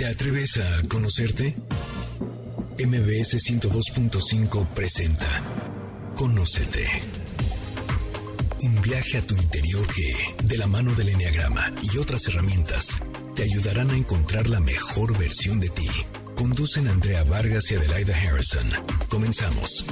¿Te atreves a conocerte? MBS 102.5 presenta Conócete. Un viaje a tu interior que, de la mano del Enneagrama y otras herramientas, te ayudarán a encontrar la mejor versión de ti. Conducen Andrea Vargas y Adelaida Harrison. Comenzamos.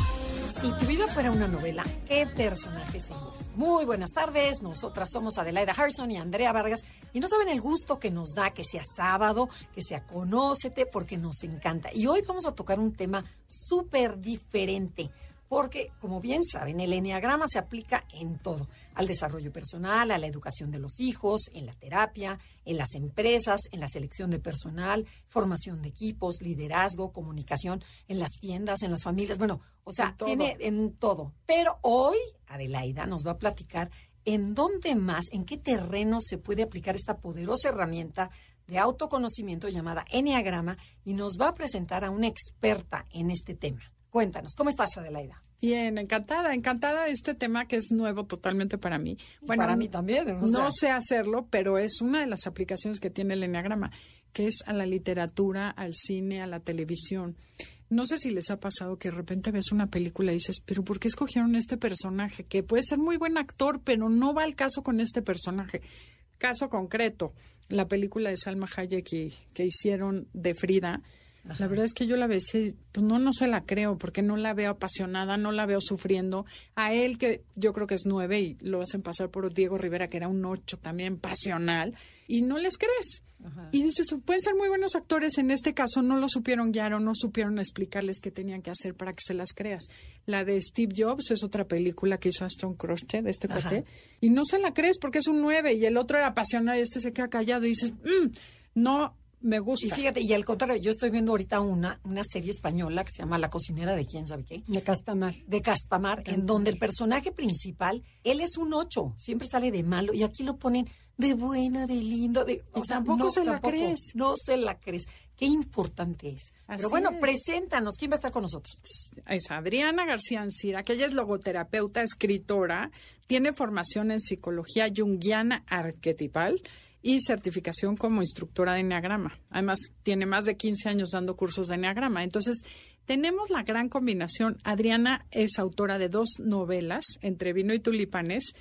Si tu vida fuera una novela, ¿qué personajes serías? Muy buenas tardes, nosotras somos Adelaida Harrison y Andrea Vargas y no saben el gusto que nos da que sea sábado, que sea conócete, porque nos encanta. Y hoy vamos a tocar un tema súper diferente porque, como bien saben, el enneagrama se aplica en todo, al desarrollo personal, a la educación de los hijos, en la terapia, en las empresas, en la selección de personal, formación de equipos, liderazgo, comunicación, en las tiendas, en las familias, bueno, o sea, tiene en todo. Pero hoy Adelaida nos va a platicar en dónde más, en qué terreno se puede aplicar esta poderosa herramienta de autoconocimiento llamada Enneagrama y nos va a presentar a una experta en este tema. Cuéntanos, ¿cómo estás, Adelaida? Bien, encantada, encantada de este tema que es nuevo totalmente para mí. Bueno, para mí también. No sé hacerlo, pero es una de las aplicaciones que tiene el Enneagrama, que es a la literatura, al cine, a la televisión. No sé si les ha pasado que de repente ves una película y dices, pero ¿por qué escogieron este personaje? Que puede ser muy buen actor, pero no va al caso con este personaje. Caso concreto, la película de Salma Hayek que, que hicieron de Frida, la verdad es que yo la besé, pues no, no se la creo, porque no la veo apasionada, no la veo sufriendo. A él, que yo creo que es nueve, y lo hacen pasar por Diego Rivera, que era un ocho también pasional, y no les crees. Y dices, pueden ser muy buenos actores, en este caso no lo supieron guiar o no supieron explicarles qué tenían que hacer para que se las creas. La de Steve Jobs es otra película que hizo Aston Crusher, este cuate, y no se la crees porque es un nueve, y el otro era apasionado y este se queda callado y dices, mm, no me gusta. Y fíjate, y al contrario, yo estoy viendo ahorita una, una serie española que se llama La cocinera de quién sabe qué. De Castamar. De Castamar, en donde el personaje principal, él es un ocho, siempre sale de malo, y aquí lo ponen de buena, de lindo, de... O sea, tampoco no, se la crees. No se la crees. Qué importante es. Pero bueno, preséntanos, ¿quién va a estar con nosotros? Es Adriana García Ancira, que ella es logoterapeuta, escritora, tiene formación en psicología junguiana arquetipal, y certificación como instructora de Enneagrama. Además, tiene más de 15 años dando cursos de Enneagrama. Entonces, tenemos la gran combinación. Adriana es autora de dos novelas, Entre vino y tulipanes,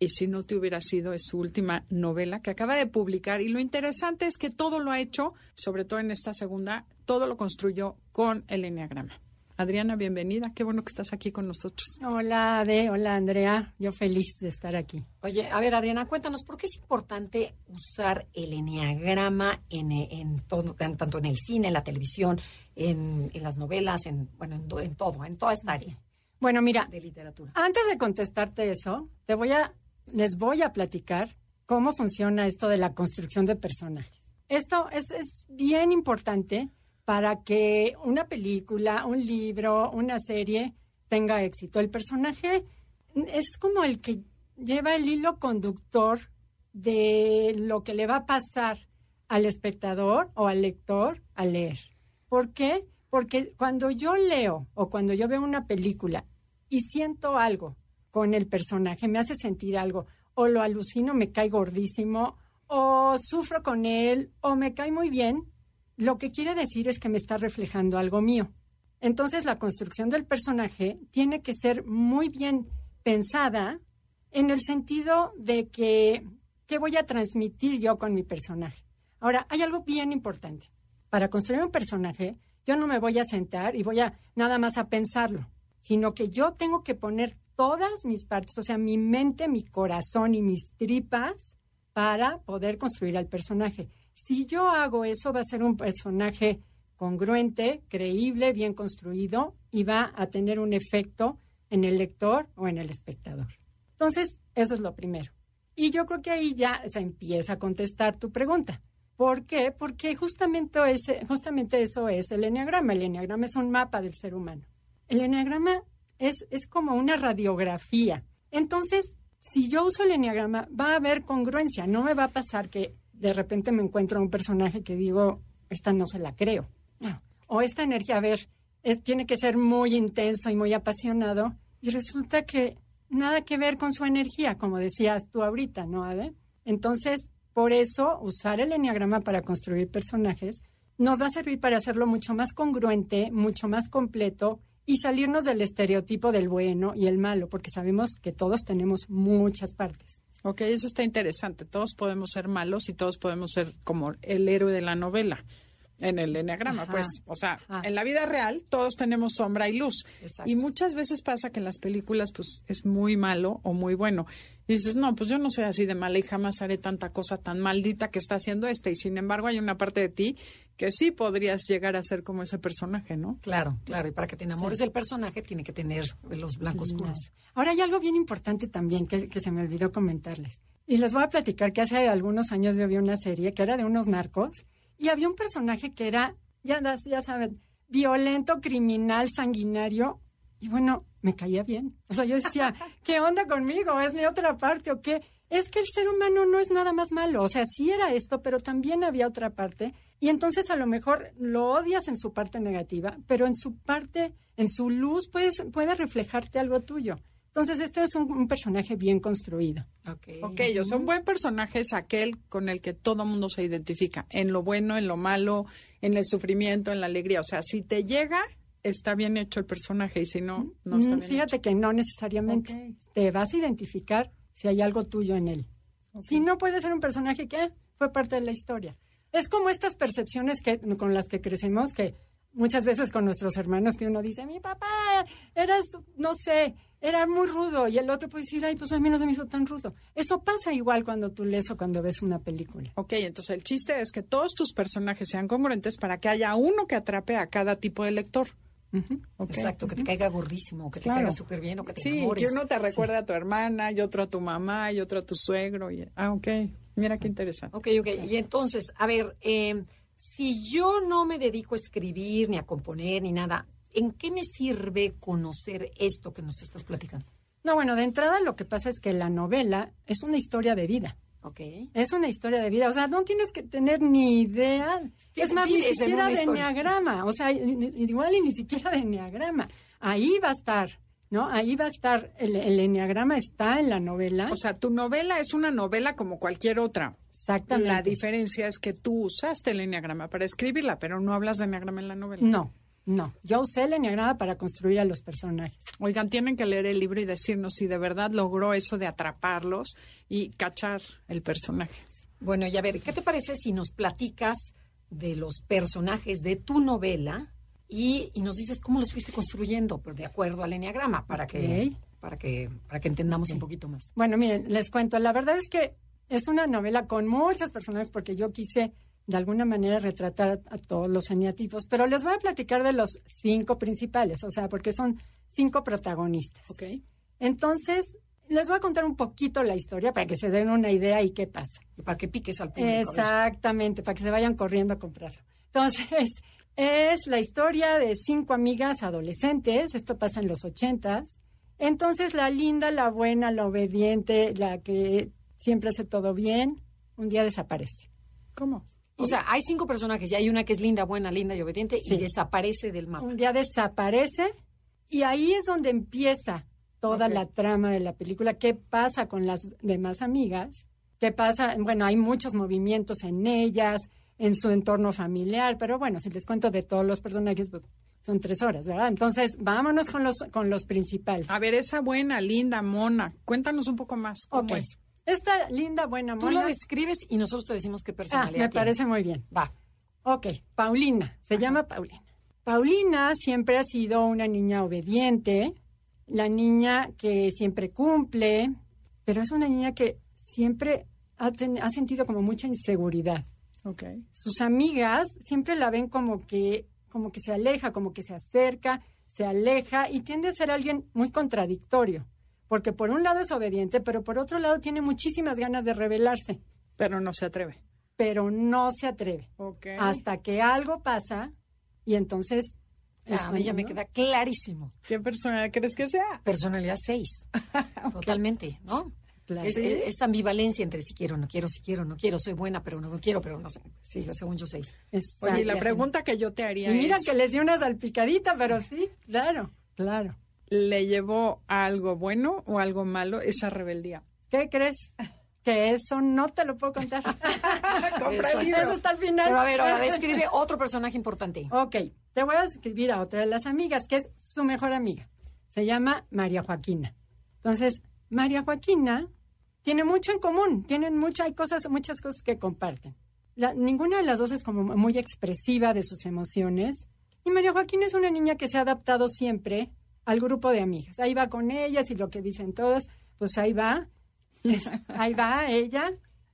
y si no te hubiera sido, es su última novela que acaba de publicar. Y lo interesante es que todo lo ha hecho, sobre todo en esta segunda, todo lo construyó con el Enneagrama. Adriana, bienvenida. Qué bueno que estás aquí con nosotros. Hola, Ade. Hola, Andrea. Yo feliz de estar aquí. Oye, a ver, Adriana, cuéntanos, ¿por qué es importante usar el enneagrama en, todo, tanto en el cine, en la televisión, en, las novelas, en, bueno, en, todo, en toda esta área? Bueno, mira, de literatura. Antes de contestarte eso, te voy a, les voy a platicar cómo funciona esto de la construcción de personajes. Esto es, es bien importante para que una película, un libro, una serie tenga éxito. El personaje es como el que lleva el hilo conductor de lo que le va a pasar al espectador o al lector al leer. ¿Por qué? Porque cuando yo leo o cuando yo veo una película y siento algo con el personaje, me hace sentir algo, o lo alucino, me cae gordísimo, o sufro con él, o me cae muy bien, lo que quiere decir es que me está reflejando algo mío. Entonces la construcción del personaje tiene que ser muy bien pensada en el sentido de que, ¿qué voy a transmitir yo con mi personaje? Ahora, hay algo bien importante. Para construir un personaje, yo no me voy a sentar y voy a nada más a pensarlo, sino que yo tengo que poner todas mis partes, o sea, mi mente, mi corazón y mis tripas para poder construir al personaje. Si yo hago eso, va a ser un personaje congruente, creíble, bien construido y va a tener un efecto en el lector o en el espectador. Entonces, eso es lo primero. Y yo creo que ahí ya se empieza a contestar tu pregunta. ¿Por qué? Porque justamente, justamente eso es el enneagrama. El enneagrama es un mapa del ser humano. El enneagrama es, es como una radiografía. Entonces, si yo uso el enneagrama, va a haber congruencia. No me va a pasar que de repente me encuentro un personaje que digo, esta no se la creo. O esta energía, a ver, es, tiene que ser muy intenso y muy apasionado. Y resulta que nada que ver con su energía, como decías tú ahorita, ¿no, Ade? Entonces, por eso, usar el enneagrama para construir personajes nos va a servir para hacerlo mucho más congruente, mucho más completo y salirnos del estereotipo del bueno y el malo, porque sabemos que todos tenemos muchas partes. Ok, eso está interesante. Todos podemos ser malos y todos podemos ser como el héroe de la novela en el enneagrama, Ajá. pues, o sea, en la vida real todos tenemos sombra y luz. Exacto. Y muchas veces pasa que en las películas, pues, es muy malo o muy bueno. Y dices, no, pues yo no soy así de mala y jamás haré tanta cosa tan maldita que está haciendo este. Y sin embargo, hay una parte de ti que sí podrías llegar a ser como ese personaje, ¿no? Claro, claro. Y para que te enamores del personaje, tiene que tener los blancos oscuros. Ahora hay algo bien importante también que, que se me olvidó comentarles. Y les voy a platicar que hace algunos años yo vi una serie que era de unos narcos y había un personaje que era, ya, ya saben, violento, criminal, sanguinario. Y bueno, me caía bien. O sea, yo decía, ¿qué onda conmigo? ¿Es mi otra parte o qué? Es que el ser humano no es nada más malo. O sea, sí era esto, pero también había otra parte. Y entonces a lo mejor lo odias en su parte negativa, pero en su parte, en su luz, puedes, puede reflejarte algo tuyo. Entonces, esto es un, un personaje bien construido. Ok. Ok, un buen personaje es aquel con el que todo mundo se identifica, en lo bueno, en lo malo, en el sufrimiento, en la alegría. O sea, si te llega, está bien hecho el personaje y si no, no está Mm, bien Fíjate que no necesariamente. Te vas a identificar si hay algo tuyo en él. Si no, puede ser un personaje que eh, fue parte de la historia. Es como estas percepciones que, con las que crecemos, que muchas veces con nuestros hermanos, que uno dice, mi papá, eras, no sé, era muy rudo, y el otro puede decir, ay, pues a mí no se me hizo tan rudo. Eso pasa igual cuando tú lees o cuando ves una película. Ok, entonces el chiste es que todos tus personajes sean congruentes para que haya uno que atrape a cada tipo de lector. Ujú. Ok. Exacto, que te caiga gordísimo, o que te Claro. caiga súper bien, o que te Sí, enamores. que uno te recuerde a tu hermana, y otro a tu mamá, y otro a tu suegro. Y... Ah, ok. Mira qué interesante. Ok, ok. Y entonces, a ver, eh, si yo no me dedico a escribir, ni a componer, ni nada, ¿en qué me sirve conocer esto que nos estás platicando? No, bueno, de entrada lo que pasa es que la novela es una historia de vida. Ok. Es una historia de vida, o sea, no tienes que tener ni idea. Es más, ni siquiera de enneagrama, o sea, igual y ni siquiera de enneagrama. Ahí va a estar, ¿no? Ahí va a estar, el, el enneagrama está en la novela. O sea, tu novela es una novela como cualquier otra. Exactamente. La diferencia es que tú usaste el enneagrama para escribirla, pero no hablas de enneagrama en la novela. No, no. Yo usé el enneagrama para construir a los personajes. Oigan, tienen que leer el libro y decirnos si de verdad logró eso de atraparlos y cachar el personaje. Bueno, y a ver, ¿qué te parece si nos platicas de los personajes de tu novela y, y nos dices cómo los fuiste construyendo, pero de acuerdo al enneagrama, para que, para que, para que entendamos un poquito más. Bueno, miren, les cuento, la verdad es que es una novela con muchos personajes porque yo quise de alguna manera retratar a, todos los eneatipos, pero les voy a platicar de los cinco principales, o sea, porque son cinco protagonistas. ¿Ok? Entonces, les voy a contar un poquito la historia para que se den una idea y qué pasa. Y para que piques al público. Exactamente, para que se vayan corriendo a comprarlo. Entonces, es la historia de cinco amigas adolescentes, esto pasa en los ochentas. Entonces, la linda, la buena, la obediente, la que siempre hace todo bien, un día desaparece. ¿Cómo? O sea, hay cinco personajes y hay una que es linda, buena, linda y obediente Sí. y desaparece del mapa. Un día desaparece y ahí es donde empieza toda la trama de la película. ¿Qué pasa con las demás amigas? ¿Qué pasa? Bueno, hay muchos movimientos en ellas, en su entorno familiar, pero bueno, si les cuento de todos los personajes, pues son tres horas, ¿verdad? Entonces, vámonos con los, con los principales. A ver, esa buena, linda, mona, cuéntanos un poco más cómo es. Esta linda, buena Tú mona. lo describes y nosotros te decimos qué Ah, personalidad me tiene. parece muy bien. Va. Ok, Paulina, se llama Paulina. Paulina siempre ha sido una niña obediente, la niña que siempre cumple, pero es una niña que siempre ha, ten- ha sentido como mucha inseguridad. Ok. Sus amigas siempre la ven como que, como que se aleja, como que se acerca, se aleja y tiende a ser alguien muy contradictorio, porque por un lado es obediente, pero por otro lado tiene muchísimas ganas de rebelarse, Pero no se atreve. pero no se atreve Ok. hasta que algo pasa y entonces es a mí ya me queda clarísimo. ¿Qué personalidad crees que sea? Personalidad 6. Totalmente, ¿no? Claro. Es, es- esta ambivalencia entre si quiero, no quiero, si quiero, no quiero, soy buena, pero no quiero, pero no sé. Sí, según yo, 6. Exacto. Oye, y la pregunta que yo te haría y mira es, que les di una salpicadita, pero sí, claro, claro. ¿Le llevó a algo bueno o algo malo esa rebeldía? ¿Qué crees? que eso no te lo puedo contar. Compra Eso, el libro. Eso está al final. Pero a ver, ahora describe otro personaje importante. Ok, te voy a describir a otra de las amigas, que es su mejor amiga. Se llama María Joaquina. Entonces, María Joaquina tiene mucho en común, tienen mucho, hay cosas, muchas cosas que comparten. La- ninguna de las dos es como muy expresiva de sus emociones. Y María Joaquina es una niña que se ha adaptado siempre al grupo de amigas. Ahí va con ellas y lo que dicen todas, pues ahí va. Es- ahí va ella.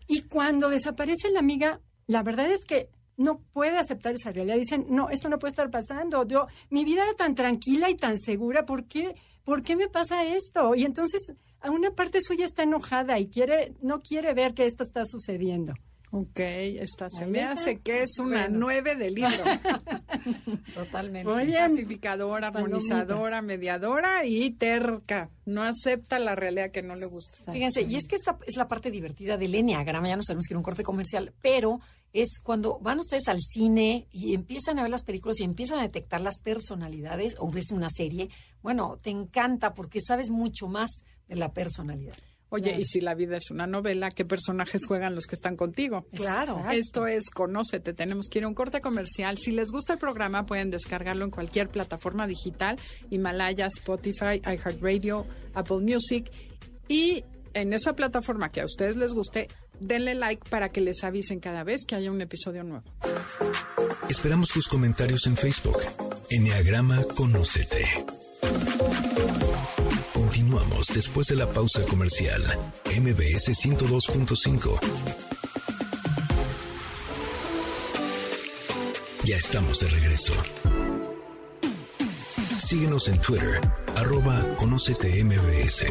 Y cuando desaparece la amiga, la verdad es que no puede aceptar esa realidad. Dicen, no, esto no puede estar pasando. Yo, mi vida era tan tranquila y tan segura. ¿Por qué, ¿Por qué me pasa esto? Y entonces, a una parte suya está enojada y quiere, no quiere ver que esto está sucediendo. Ok, esta se me hace que es una Bueno. nueve de libro. Totalmente. Muy bien. Pacificadora, armonizadora, mediadora y terca. No acepta la realidad que no le gusta. Fíjense, y es que esta es la parte divertida del Enneagrama, ya nos tenemos que ir a un corte comercial, pero es cuando van ustedes al cine y empiezan a ver las películas y empiezan a detectar las personalidades o ves una serie, bueno, te encanta porque sabes mucho más de la personalidad. Oye, y si la vida es una novela, ¿qué personajes juegan los que están contigo? Claro. Esto es Conócete. Tenemos que ir a un corte comercial. Si les gusta el programa, pueden descargarlo en cualquier plataforma digital: Himalaya, Spotify, iHeartRadio, Apple Music. Y en esa plataforma que a ustedes les guste, denle like para que les avisen cada vez que haya un episodio nuevo. Esperamos tus comentarios en Facebook. Enneagrama Conócete. Continuamos después de la pausa comercial. MBS 102.5. Ya estamos de regreso. Síguenos en Twitter, arroba Conócete MBS.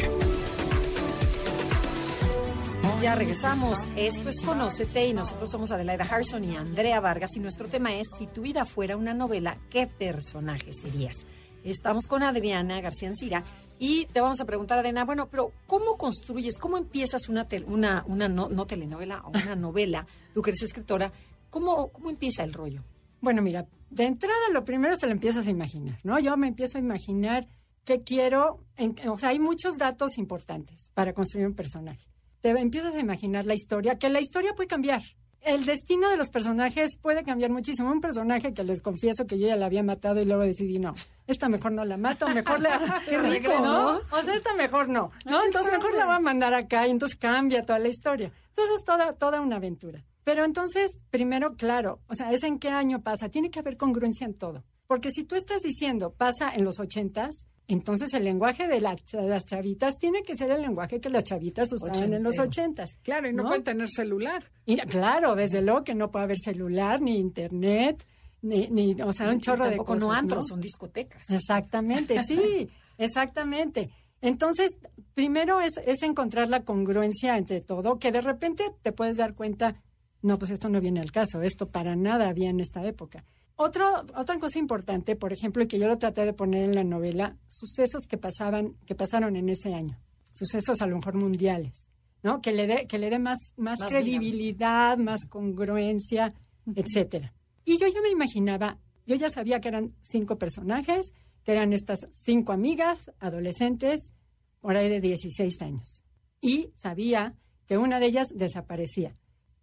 Ya regresamos. Esto es Conócete y nosotros somos Adelaida Harrison y Andrea Vargas y nuestro tema es si tu vida fuera una novela, ¿qué personaje serías? Estamos con Adriana García Ancira y te vamos a preguntar, Adriana, bueno, pero ¿cómo construyes, cómo empiezas una, tel- una, una no, no telenovela o una novela? Tú que eres escritora, ¿cómo, ¿cómo empieza el rollo? Bueno, mira, de entrada lo primero es te lo empiezas a imaginar, ¿no? Yo me empiezo a imaginar qué quiero, en- o sea, hay muchos datos importantes para construir un personaje. Te empiezas a imaginar la historia, que la historia puede cambiar. El destino de los personajes puede cambiar muchísimo. Un personaje que les confieso que yo ya la había matado y luego decidí, no, esta mejor no la mato, mejor la... Qué rico, ¿no? O sea, esta mejor no, ¿no? Entonces mejor la voy a mandar acá y entonces cambia toda la historia. Entonces es toda, toda una aventura. Pero entonces, primero, claro, o sea, es en qué año pasa. Tiene que haber congruencia en todo. Porque si tú estás diciendo pasa en los ochentas, entonces el lenguaje de la- las chavitas tiene que ser el lenguaje que las chavitas usaban en los ochentas. Claro, y no, ¿No? pueden tener celular. Y claro, desde luego que no puede haber celular, ni internet, ni, ni o sea, un Y chorro de cosas. no antros, ¿no? son discotecas. Exactamente, sí, exactamente. Entonces, primero es, es encontrar la congruencia entre todo, que de repente te puedes dar cuenta, no, pues esto no viene al caso, esto para nada había en esta época. Otro, otra cosa importante, por ejemplo, y que yo lo traté de poner en la novela, sucesos que pasaban, que pasaron en ese año, sucesos a lo mejor mundiales, ¿no? Que le dé, que le dé más, más, Más credibilidad, más congruencia, etcétera. Y yo ya me imaginaba, yo ya sabía que eran cinco personajes, que eran estas cinco amigas, adolescentes, por ahí de 16 años. Y sabía que una de ellas desaparecía.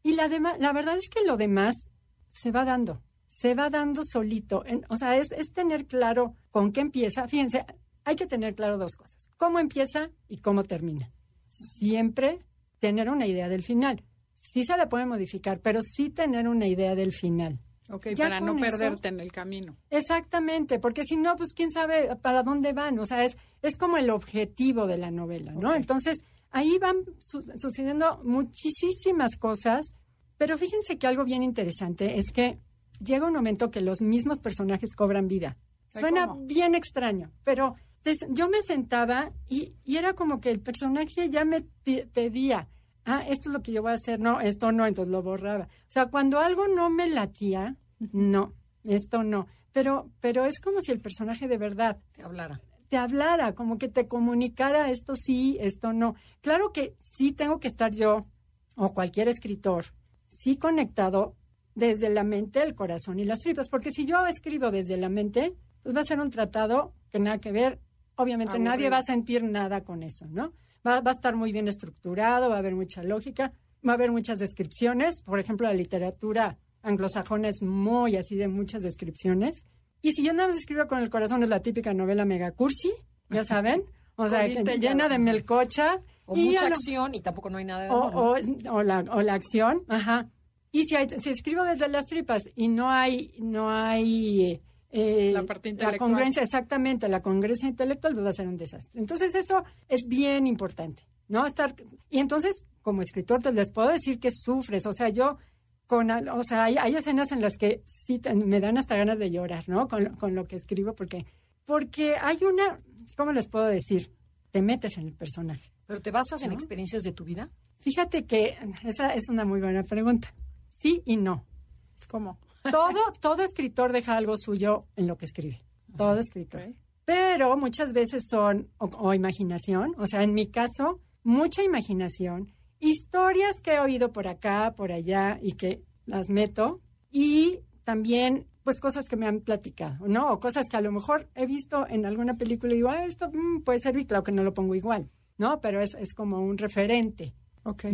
Y la, la verdad es que lo demás se va dando, se va dando solito. En- o sea, es, es tener claro con qué empieza. Fíjense, hay que tener claro dos cosas. Cómo empieza y cómo termina. Siempre tener una idea del final. Sí se la puede modificar, pero sí tener una idea del final. Ok, Ya para no eso- perderte en el camino. Exactamente, porque si no, pues quién sabe para dónde van. O sea, es, es como el objetivo de la novela, ¿no? Entonces, ahí van su- sucediendo muchísimas cosas, pero fíjense que algo bien interesante es que llega un momento que los mismos personajes cobran vida. Suena ¿cómo? bien extraño, pero yo me sentaba y, y era como que el personaje ya me pedía, ah, esto es lo que yo voy a hacer, no, esto no, entonces lo borraba. O sea, cuando algo no me latía, no, esto no. Pero, pero es como si el personaje de verdad Te hablara. te hablara, como que te comunicara esto sí, esto no. Claro que sí tengo que estar yo o cualquier escritor, sí conectado desde la mente, el corazón y las tripas, porque si yo escribo desde la mente, pues va a ser un tratado que nada que ver, obviamente Aburrido. nadie va a sentir nada con eso, ¿no? Va, va a estar muy bien estructurado, va a haber mucha lógica, va a haber muchas descripciones. Por ejemplo, la literatura anglosajona es muy así de muchas descripciones. Y si yo nada más escribo con el corazón, es la típica novela mega cursi, ya saben. O sea, llena de melcocha. O y mucha lo- acción y tampoco no hay nada de o- o la, o la acción, ajá. Y si, hay- si escribo desde las tripas y no hay, no hay eh, La parte la intelectual. congruencia, exactamente, la congruencia intelectual, pues va a ser un desastre. Entonces eso es bien importante, ¿no? Estar y entonces como escritor te les puedo decir que sufres, o sea, yo con, al- o sea, hay, hay escenas en las que sí te- me dan hasta ganas de llorar, ¿no? Con, lo- con lo que escribo porque porque hay una, ¿cómo les puedo decir? Te metes en el personaje. Pero te basas en experiencias de tu vida. Fíjate que esa es una muy buena pregunta. Sí y no. ¿Cómo? Todo, todo escritor deja algo suyo en lo que escribe. Todo escritor. Pero muchas veces son o, o imaginación. O sea, en mi caso, mucha imaginación. Historias que he oído por acá, por allá y que las meto. Y también, pues, cosas que me han platicado, ¿no? O cosas que a lo mejor he visto en alguna película y digo, ah, esto mm, puede servir. Claro que no lo pongo igual, ¿no? Pero es, es como un referente. Ok.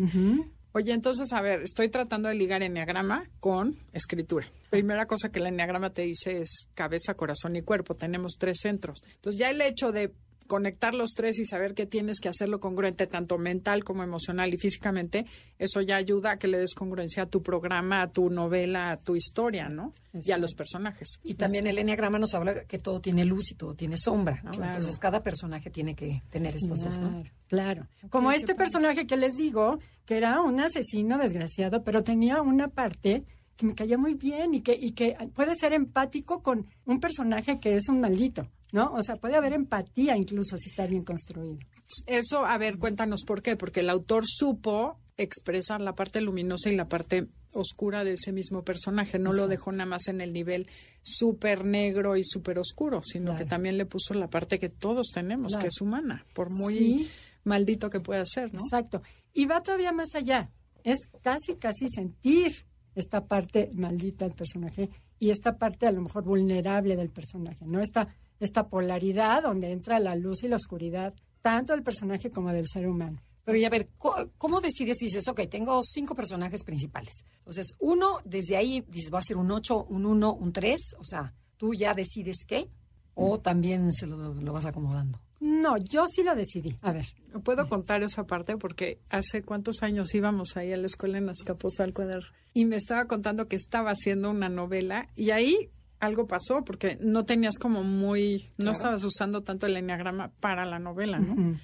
Oye, entonces, a ver, estoy tratando de ligar enneagrama con escritura. Primera cosa que el enneagrama te dice es cabeza, corazón y cuerpo. Tenemos tres centros. Entonces, ya el hecho de conectar los tres y saber que tienes que hacerlo congruente tanto mental como emocional y físicamente, eso ya ayuda a que le des congruencia a tu programa, a tu novela, a tu historia, ¿no? Y a los personajes. Y también el enneagrama nos habla que todo tiene luz y todo tiene sombra, ¿no? Claro. Entonces cada personaje tiene que tener estos dos, ¿no? Claro, claro. Como este personaje que les digo, que era un asesino desgraciado, pero tenía una parte que me caía muy bien y que, y que puede ser empático con un personaje que es un maldito, ¿no? O sea, puede haber empatía incluso si está bien construido. Eso, a ver, cuéntanos por qué. Porque el autor supo expresar la parte luminosa y la parte oscura de ese mismo personaje. No lo dejó nada más en el nivel súper negro y súper oscuro, sino Claro. que también le puso la parte que todos tenemos, Claro. que es humana, por muy Sí. maldito que pueda ser, ¿no? Exacto. Y va todavía más allá. Es casi, casi sentir esta parte maldita del personaje y esta parte a lo mejor vulnerable del personaje, ¿no? Esta, esta polaridad donde entra la luz y la oscuridad, tanto del personaje como del ser humano. Pero y a ver, ¿cómo decides? Dices, ok, tengo cinco personajes principales. Entonces, uno, desde ahí, va a ser un 8, un 1, un 3. O sea, tú ya decides qué, o también se lo, lo vas acomodando. No, yo sí lo decidí. A ver, Puedo contar esa parte porque hace cuántos años íbamos ahí a la escuela en Azcapotzalco y me estaba contando que estaba haciendo una novela y ahí algo pasó porque no tenías como muy, no estabas usando tanto el enneagrama para la novela, ¿no?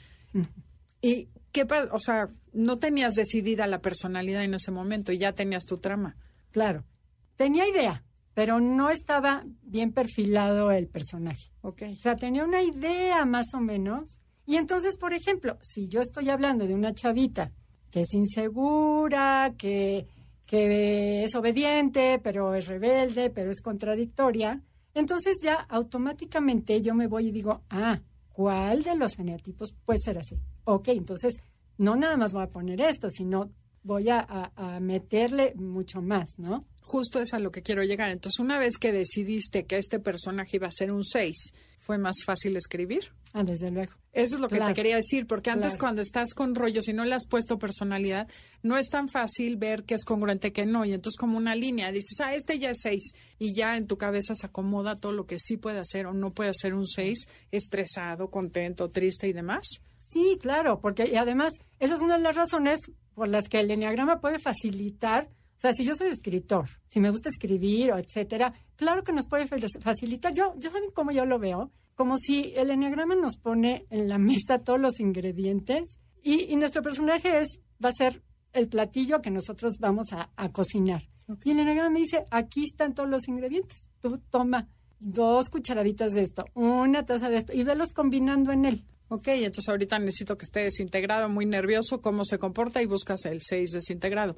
Y qué, o sea, no tenías decidida la personalidad en ese momento y ya tenías tu trama. claro. Tenía idea, pero no estaba bien perfilado el personaje. O sea, tenía una idea más o menos. Y entonces, por ejemplo, si yo estoy hablando de una chavita que es insegura, que, que es obediente, pero es rebelde, pero es contradictoria, entonces ya automáticamente yo me voy y digo, ah, ¿cuál de los eneatipos puede ser así? Ok, entonces no nada más voy a poner esto, sino voy a, a- a meterle mucho más, ¿no? Justo es a lo que quiero llegar. Entonces, una vez que decidiste que este personaje iba a ser un 6, ¿fue más fácil escribir? Ah, desde luego. Eso es lo que te quería decir, porque antes Claro. cuando estás con rollos y no le has puesto personalidad, no es tan fácil ver que es congruente que no. Y entonces como una línea, dices, ah, este ya es seis. Y ya en tu cabeza se acomoda todo lo que sí puede hacer o no puede hacer un seis, estresado, contento, triste y demás. Sí, claro, porque y además esa es una de las razones por las que el enneagrama puede facilitar, o sea, si yo soy escritor, si me gusta escribir o etcétera, claro que nos puede fa- facilitar. Yo, ya saben cómo yo lo veo, como si el enneagrama nos pone en la mesa todos los ingredientes y, y nuestro personaje es va a ser el platillo que nosotros vamos a, a cocinar. Y el enneagrama me dice, aquí están todos los ingredientes. Tú toma dos cucharaditas de esto, una taza de esto y velos combinando en él. Ok, entonces ahorita necesito que esté desintegrado, muy nervioso, cómo se comporta y buscas el 6 desintegrado.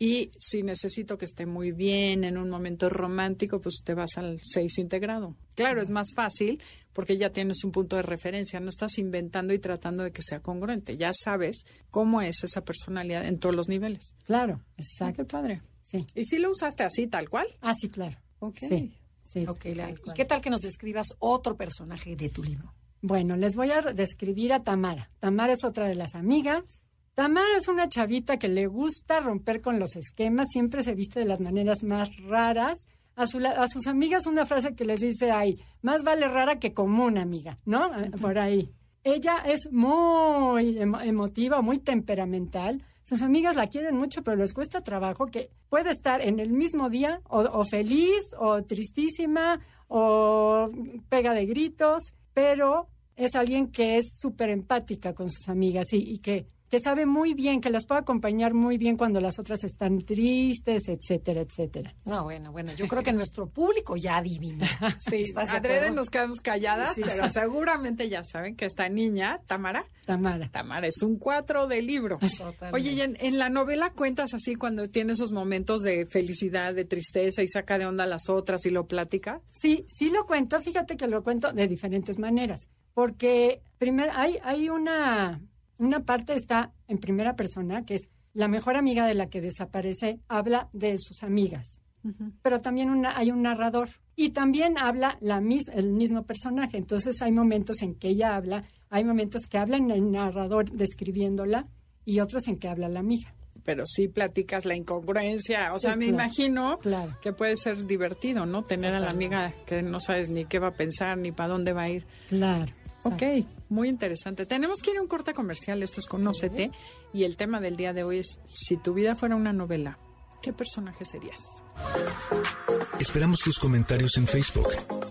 Y si necesito que esté muy bien en un momento romántico, pues te vas al 6 integrado. Claro, es más fácil porque ya tienes un punto de referencia, no estás inventando y tratando de que sea congruente, ya sabes cómo es esa personalidad en todos los niveles. Claro, Ah, exacto. qué padre. Sí. ¿Y si lo usaste así, tal cual? Ah, sí, claro. Ok. Sí, sí. Ok, la- tal ¿y qué tal que nos describas otro personaje de tu libro? Bueno, les voy a describir a Tamara. Tamara es otra de las amigas. Tamara es una chavita que le gusta romper con los esquemas, siempre se viste de las maneras más raras. A, a sus amigas una frase que les dice ahí, más vale rara que común, amiga, ¿no? Por ahí. Ella es muy emotiva, muy temperamental. Sus amigas la quieren mucho, pero les cuesta trabajo que puede estar en el mismo día o, feliz o tristísima o pega de gritos, pero es alguien que es súper empática con sus amigas y que que sabe muy bien, que las puede acompañar muy bien cuando las otras están tristes, etcétera, etcétera. No, bueno, bueno, yo creo que nuestro público ya adivina. sí, adrede nos quedamos calladas, pero seguramente ya saben que esta niña, Tamara. Tamara. Tamara, es un cuatro de libro. Oye, y en, la novela cuentas así cuando tiene esos momentos de felicidad, de tristeza y saca de onda a las otras y lo platica. Sí, sí lo cuento, fíjate que lo cuento de diferentes maneras, porque primero hay, hay una una parte está en primera persona, que es la mejor amiga de la que desaparece, habla de sus amigas. Pero también una, hay un narrador y también habla la el mismo personaje. Entonces hay momentos en que ella habla, hay momentos que habla en el narrador describiéndola y otros en que habla la amiga pero sí platicas la incongruencia. O sea, me imagino que puede ser divertido, ¿no? Tener a la amiga que no sabes ni qué va a pensar, ni para dónde va a ir. Claro. Ok, muy interesante. Tenemos que ir a un corte comercial, esto es Conócete, y el tema del día de hoy es, si tu vida fuera una novela, ¿qué personaje serías? Esperamos tus comentarios en Facebook,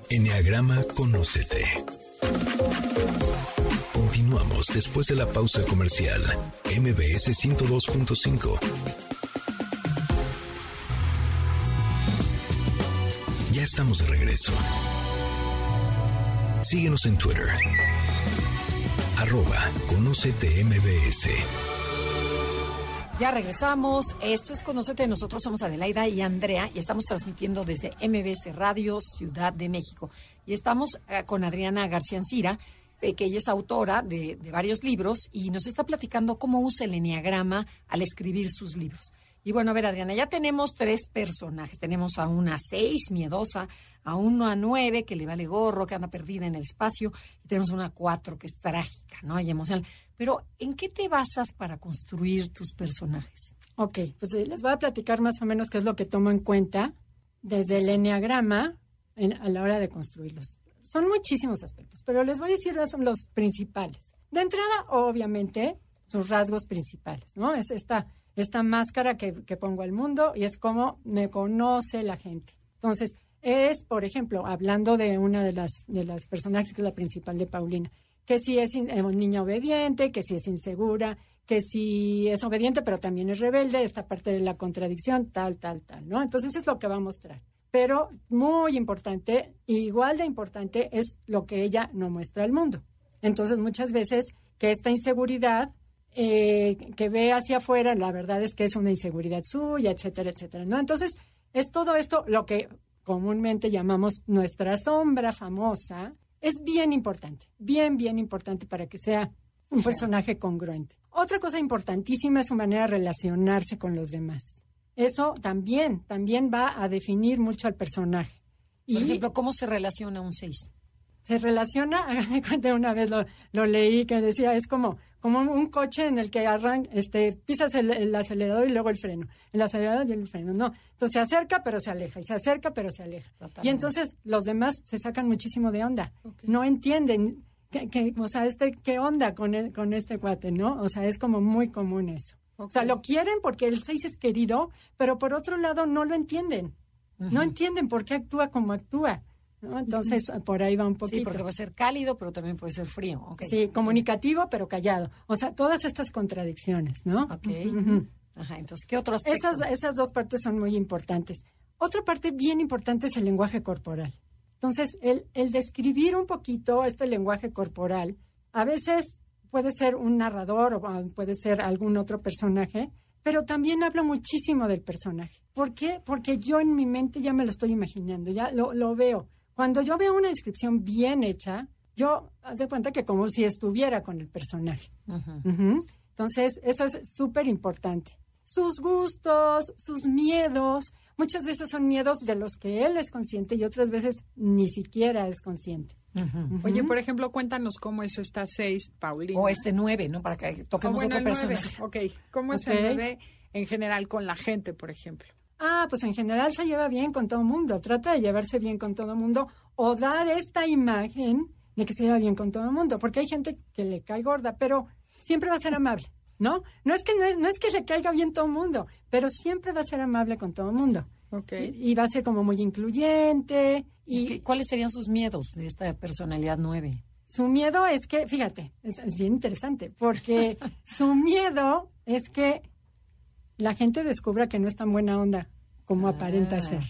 Enneagrama Conócete. Continuamos después de la pausa comercial, MBS 102.5. Ya estamos de regreso. Síguenos en Twitter. Arroba Conocete MBS. Ya regresamos. Esto es Conocete. Nosotros somos Adelaida y Andrea y estamos transmitiendo desde MBS Radio Ciudad de México. Y estamos eh, con Adriana García Ancira, eh, que ella es autora de, varios libros y nos está platicando cómo usa el enneagrama al escribir sus libros. Y bueno, a ver, Adriana, ya tenemos tres personajes. Tenemos a una seis miedosa, a uno a nueve que le vale gorro, que anda perdida en el espacio, y tenemos una cuatro que es trágica, ¿no? Y emocional. Pero, ¿en qué te basas para construir tus personajes? Ok, pues eh, les voy a platicar más o menos qué es lo que tomo en cuenta desde el enneagrama a la hora de construirlos. Son muchísimos aspectos, pero les voy a decir los principales. De entrada, obviamente, sus rasgos principales, ¿no? Es esta esta máscara que, pongo al mundo y es como me conoce la gente. Entonces, es, por ejemplo, hablando de una de las, de las personajes que es la principal de Paulina, que si es una niña obediente, que si es insegura, que si es obediente pero también es rebelde, esta parte de la contradicción, tal, tal, tal, ¿no? Entonces es lo que va a mostrar. Pero muy importante, igual de importante, es lo que ella no muestra al mundo. Entonces muchas veces que esta inseguridad eh, que ve hacia afuera, la verdad es que es una inseguridad suya, etcétera, etcétera. ¿no? Entonces, es todo esto lo que comúnmente llamamos nuestra sombra famosa, es bien importante, bien, bien importante para que sea un personaje congruente. Otra cosa importantísima es su manera de relacionarse con los demás. Eso también, también va a definir mucho al personaje. Por ejemplo, ¿cómo se relaciona un 6? Se relaciona, una vez lo, lo leí que decía, es como como un coche en el que arran, este, pisas el, acelerador y luego el freno, el acelerador y el freno, no. Entonces se acerca pero se aleja y se acerca pero se aleja. Y entonces los demás se sacan muchísimo de onda, no entienden, que, o sea, este, ¿qué onda con, con este cuate, no? O sea, es como muy común eso. O sea, lo quieren porque el 6 es querido, pero por otro lado no lo entienden. No entienden por qué actúa como actúa. Entonces, por ahí va un poquito. Sí, porque puede ser cálido, pero también puede ser frío. Sí, comunicativo, pero callado. O sea, todas estas contradicciones, ¿no? Ok. Ajá, entonces, ¿qué otros Esas, esas dos partes son muy importantes. Otra parte bien importante es el lenguaje corporal. Entonces, el, el describir un poquito este lenguaje corporal, a veces puede ser un narrador o puede ser algún otro personaje, pero también habla muchísimo del personaje. ¿Por qué? Porque yo en mi mente ya me lo estoy imaginando, ya lo, lo veo. Cuando yo veo una descripción bien hecha, yo hace cuenta que como si estuviera con el personaje. Entonces, eso es súper importante. sus gustos, sus miedos. Muchas veces son miedos de los que él es consciente y otras veces ni siquiera es consciente. Oye, por ejemplo, cuéntanos cómo es esta seis, Paulina. O este nueve, ¿no? Para que toquemos Ah, bueno, nueve. personaje. Ok, ¿cómo es el nueve en general con la gente, por ejemplo? Ah, pues en general se lleva bien con todo el mundo, trata de llevarse bien con todo el mundo o dar esta imagen de que se lleva bien con todo el mundo, porque hay gente que le cae gorda, pero siempre va a ser amable, ¿no? No es que no es, no es que le caiga bien todo el mundo, pero siempre va a ser amable con todo el mundo. Ok. Y, y va a ser como muy incluyente ¿Y y qué- cuáles serían sus miedos de esta personalidad nueve? su miedo es que, fíjate, es, es bien interesante, porque su miedo es que la gente descubra que no es tan buena onda como Ah, aparenta ser.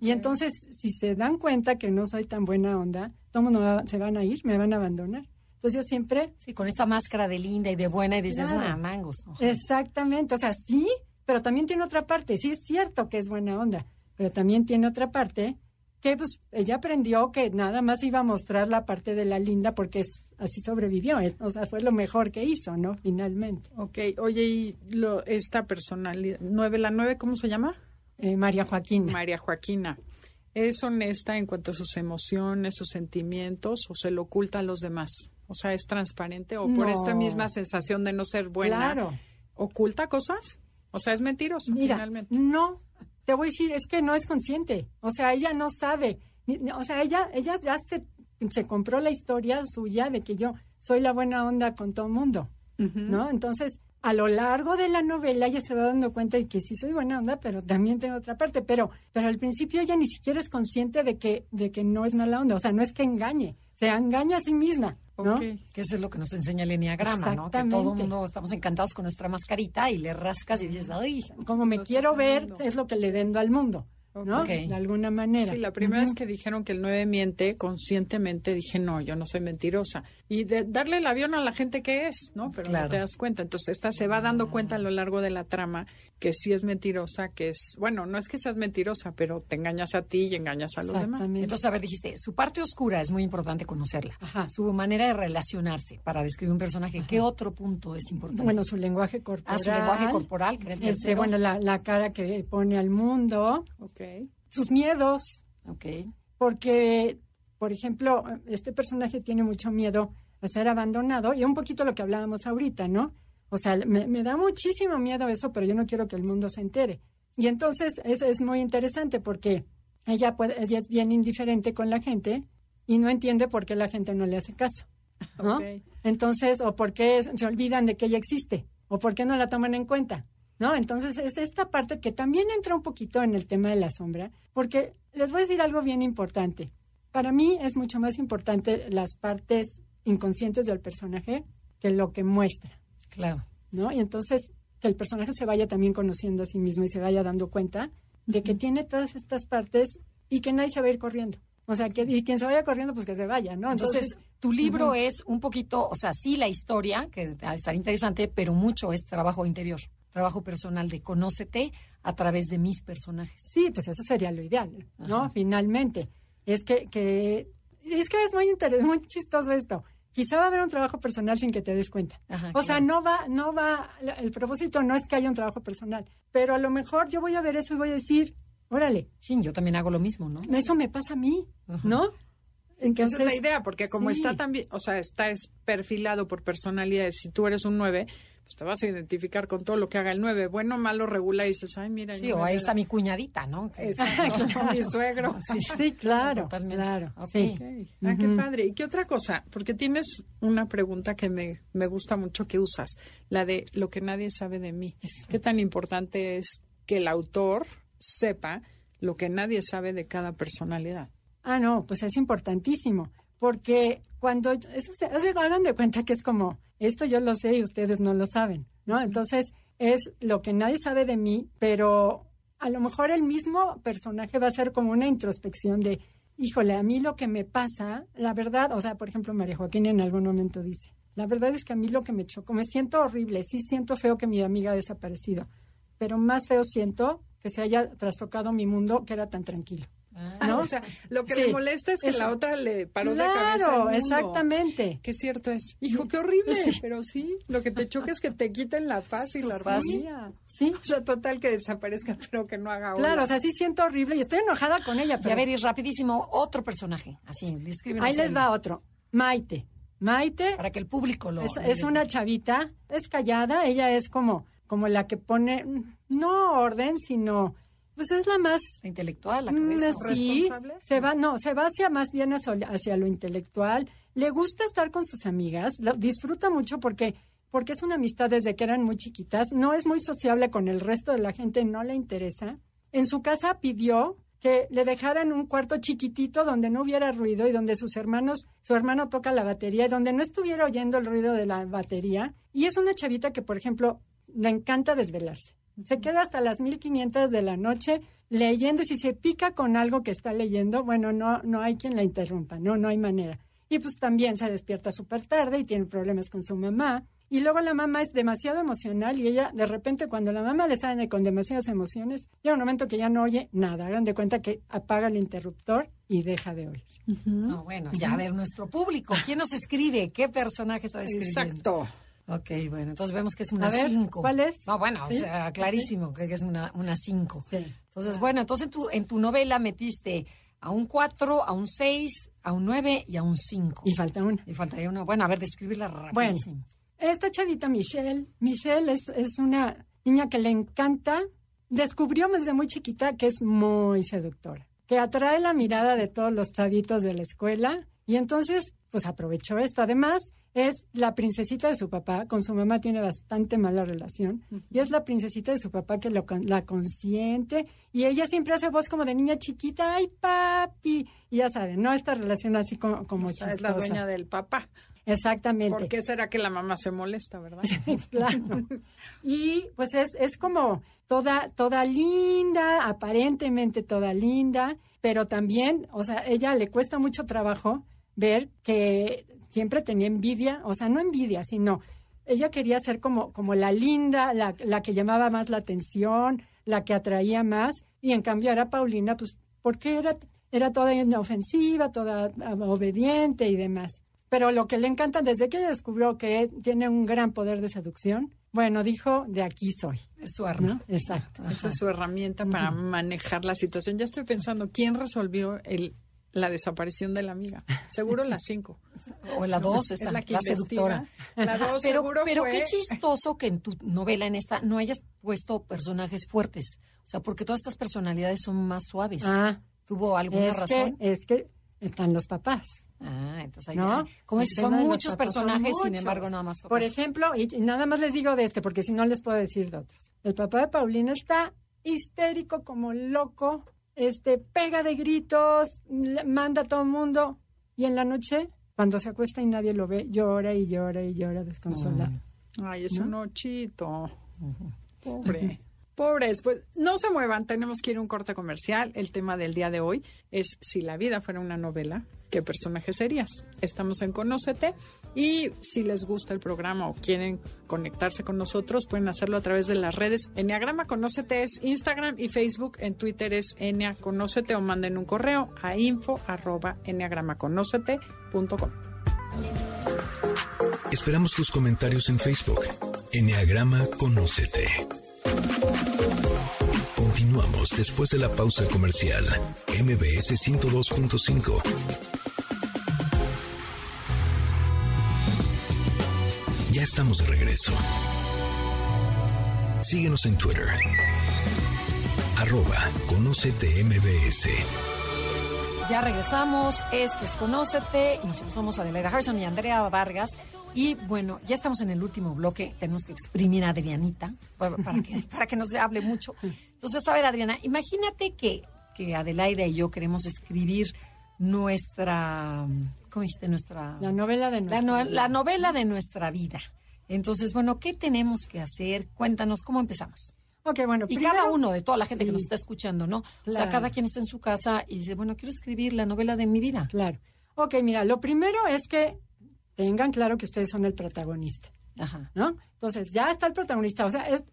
Y entonces, si se dan cuenta que no soy tan buena onda, todo va- se van a ir, me van a abandonar. Entonces yo siempre, Sí, con esta máscara de linda y de buena y dices, Claro. ah, mangos. Exactamente, o sea, sí, pero también tiene otra parte. Sí es cierto que es buena onda, pero también tiene otra parte que pues ella aprendió que nada más iba a mostrar la parte de la linda porque es, así sobrevivió. O sea, fue lo mejor que hizo, ¿no? Finalmente. Ok, oye, y lo, esta personalidad, nueve, la nueve, ¿cómo se llama? Eh, María Joaquina. María Joaquina. ¿Es honesta en cuanto a sus emociones, sus sentimientos o se lo oculta a los demás? O sea, ¿es transparente o por esta misma sensación de no ser buena, Claro. oculta cosas? O sea, es mentiroso Mira, finalmente. no, te voy a decir, es que no es consciente. O sea, ella no sabe. O sea, ella, ella ya se, se compró la historia suya de que yo soy la buena onda con todo el mundo, ¿no? Entonces, a lo largo de la novela ella se va dando cuenta de que sí soy buena onda, pero también tengo otra parte. Pero, pero al principio ella ni siquiera es consciente de que, de que no es mala onda. O sea, no es que engañe, se engaña a sí misma, ¿no? Que eso es lo que nos enseña el enneagrama, ¿no? Que todo el mundo estamos encantados con nuestra mascarita y le rascas y dices, ay, Como me quiero ver, es lo que le vendo al mundo, ¿no? De alguna manera. Sí, la primera vez que dijeron que el 9 miente, conscientemente dije, no, yo no soy mentirosa. Y de darle el avión a la gente que es, ¿no? Pero Claro. no te das cuenta. Entonces, esta se va dando cuenta a lo largo de la trama que sí es mentirosa, que es, bueno, no es que seas mentirosa, pero te engañas a ti y engañas a los demás. Entonces, a ver, dijiste, su parte oscura es muy importante conocerla. Ajá. Su manera de relacionarse para describir un personaje. ¿Qué otro punto es importante? Bueno, su lenguaje corporal. ah, su lenguaje corporal, que era el Este, bueno, la, la cara que pone al mundo, Ok. sus miedos, Ok. porque, por ejemplo, este personaje tiene mucho miedo a ser abandonado y un poquito lo que hablábamos ahorita, ¿no? O sea, me, me da muchísimo miedo eso, pero yo no quiero que el mundo se entere. Y entonces es, es muy interesante porque ella, puede, ella es bien indiferente con la gente y no entiende por qué la gente no le hace caso. ¿no? Entonces, o por qué se olvidan de que ella existe, o por qué no la toman en cuenta, ¿no? Entonces, es esta parte que también entra un poquito en el tema de la sombra, porque les voy a decir algo bien importante. Para mí es mucho más importante las partes inconscientes del personaje que lo que muestra, Claro. ¿no? Y entonces, que el personaje se vaya también conociendo a sí mismo y se vaya dando cuenta de que tiene todas estas partes y que nadie se va a ir corriendo. O sea, que y quien se vaya corriendo, pues que se vaya, ¿no? Entonces, tu libro es un poquito, o sea, sí la historia, que va a estar interesante, pero mucho es trabajo interior, trabajo personal de conócete a través de mis personajes. Sí, pues eso sería lo ideal, ¿no? Ajá. Finalmente. Es que, que es que es muy interesante, muy chistoso esto. Quizá va a haber un trabajo personal sin que te des cuenta. Ajá, o sea, claro. no va, no va, la- el propósito no es que haya un trabajo personal, pero a lo mejor yo voy a ver eso y voy a decir, órale, Sí, yo también hago lo mismo, ¿no? eso me pasa a mí, ¿no? Esa es la idea, porque como sí. está también, o sea, está es perfilado por personalidades, si tú eres un 9, pues te vas a identificar con todo lo que haga el 9, bueno, malo, regular, y dices, ay, mira. Sí, o ahí está la- mi cuñadita, ¿no? Mi suegro. Sí, Sí, claro, Totalmente. claro, Ok. sí. Ok. Ah, qué padre. ¿Y qué otra cosa? Porque tienes una pregunta que me, me gusta mucho que usas, la de lo que nadie sabe de mí. ¿Qué tan importante es que el autor sepa lo que nadie sabe de cada personalidad? Ah, no, pues es importantísimo, porque cuando eso se, se hagan de cuenta que es como, esto yo lo sé y ustedes no lo saben, ¿no? Entonces, es lo que nadie sabe de mí, pero a lo mejor el mismo personaje va a ser como una introspección de, híjole, a mí lo que me pasa, la verdad, o sea, por ejemplo, María Joaquín en algún momento dice, la verdad es que a mí lo que me chocó, me siento horrible, sí siento feo que mi amiga ha desaparecido, pero más feo siento que se haya trastocado mi mundo que era tan tranquilo. ¿No? O sea, lo que le molesta es que la otra le paró de cabeza. Claro, exactamente. Qué cierto es. Hijo, qué horrible. Pero sí, lo que te choca es que te quiten la paz y la armonía. Sí. O sea, total que desaparezca, pero que no haga Claro, o sea, sí siento horrible y estoy enojada con ella. Pero... Y a ver, y rapidísimo, otro personaje. Así, Ahí les va otro. Maite. Maite. Para que el público lo. Es, es una chavita, es callada, ella es como, como la que pone, no orden, sino pues es la más intelectual, la mm, cabeza. Sí, se va, no, se va hacia más bien hacia, lo intelectual. Le gusta estar con sus amigas, lo, disfruta mucho porque porque es una amistad desde que eran muy chiquitas. No es muy sociable con el resto de la gente, no le interesa. En su casa pidió que le dejaran un cuarto chiquitito donde no hubiera ruido y donde sus hermanos, su hermano toca la batería y donde no estuviera oyendo el ruido de la batería. Y es una chavita que, por ejemplo, le encanta desvelarse. Se queda hasta las 1500 de la noche leyendo y si se pica con algo que está leyendo, bueno, no, no hay quien la interrumpa, no, no hay manera. Y pues también se despierta súper tarde y tiene problemas con su mamá. Y luego la mamá es demasiado emocional y ella, de repente, cuando la mamá le sale con demasiadas emociones, llega un momento que ya no oye nada. Hagan de cuenta que apaga el interruptor y deja de oír. No, bueno, ya a ver, nuestro público, ¿quién nos escribe? ¿Qué personaje está escribiendo? Exacto. Ok, bueno, entonces vemos que es una 5. ¿Cuál es? No, bueno, o sea, clarísimo que es una 5. Sí. Entonces, bueno, entonces en tu, en tu novela metiste a un 4, a un 6, a un 9 y a un 5. Y falta una. Y faltaría una. Bueno, a ver, describirla rapidísimo. Bueno, esta chavita Michelle, Michelle es, es una niña que le encanta, descubrió desde muy chiquita que es muy seductora, que atrae la mirada de todos los chavitos de la escuela y entonces pues aprovechó esto. Además, es la princesita de su papá, con su mamá tiene bastante mala relación, y es la princesita de su papá que lo, la consiente, y ella siempre hace voz como de niña chiquita, ¡ay, papi! Y ya saben, ¿no? Esta relación así como, como Es la dueña del papá. Exactamente. ¿Por qué será que la mamá se molesta, verdad? claro. Y pues es, es como toda, toda linda, aparentemente toda linda, pero también, o sea, ella le cuesta mucho trabajo ver que siempre tenía envidia, o sea, no envidia, sino ella quería ser como, como la linda, la, la que llamaba más la atención, la que atraía más, y en cambio era Paulina, pues, porque era, era toda inofensiva, toda ah, obediente y demás. Pero lo que le encanta desde que descubrió que tiene un gran poder de seducción, bueno, dijo, de aquí soy. Es su arma. Exacto. Esa es su herramienta para manejar la situación. Ya estoy pensando, ¿quién resolvió el la desaparición de la amiga. Seguro la 5. O la 2, es la, la, seductora. La 2 pero, seguro pero qué chistoso que en tu novela, en esta, no hayas puesto personajes fuertes. O sea, porque todas estas personalidades son más suaves. Ah. ¿Tuvo alguna razón? es que están los papás. Ah, entonces ahí ¿no? Como son muchos personajes, sin embargo, nada más. Por ejemplo, y, nada más les digo de este, porque si no les puedo decir de otros. El papá de Paulina está histérico como loco este, pega de gritos, manda a todo el mundo y en la noche, cuando se acuesta y nadie lo ve, llora y llora y llora desconsolado. Ay, es un ochito. Pobre. Pobres, pues no se muevan, tenemos que ir a un corte comercial. El tema del día de hoy es si la vida fuera una novela, ¿qué personaje serías? Estamos en Conócete y si les gusta el programa o quieren conectarse con nosotros, pueden hacerlo a través de las redes. Enneagrama Conócete es Instagram y Facebook, en Twitter es Ennea Conócete o manden un correo a info Esperamos tus comentarios en Facebook. Enneagrama Conócete. Continuamos después de la pausa comercial. MBS 102.5. Ya estamos de regreso. Síguenos en Twitter. Arroba Conocete MBS. Ya regresamos. Esto es Conócete. Nosotros somos Adelaida Harrison y Andrea Vargas. Y bueno, ya estamos en el último bloque. Tenemos que exprimir a Adrianita para que, para que nos hable mucho. Entonces, a ver, Adriana, imagínate que, que Adelaida y yo queremos escribir nuestra, ¿cómo dijiste? Nuestra... La novela de nuestra la, vida. la novela de nuestra vida. Entonces, bueno, ¿qué tenemos que hacer? Cuéntanos, ¿cómo empezamos? Ok, bueno. Y cada uno de toda la gente que nos está escuchando, ¿no? O sea, cada quien está en su casa y dice, bueno, quiero escribir la novela de mi vida. Claro. Ok, mira, lo primero es que tengan claro que ustedes son el protagonista. Ajá. ¿No? Entonces, ya está el protagonista. O sea, es,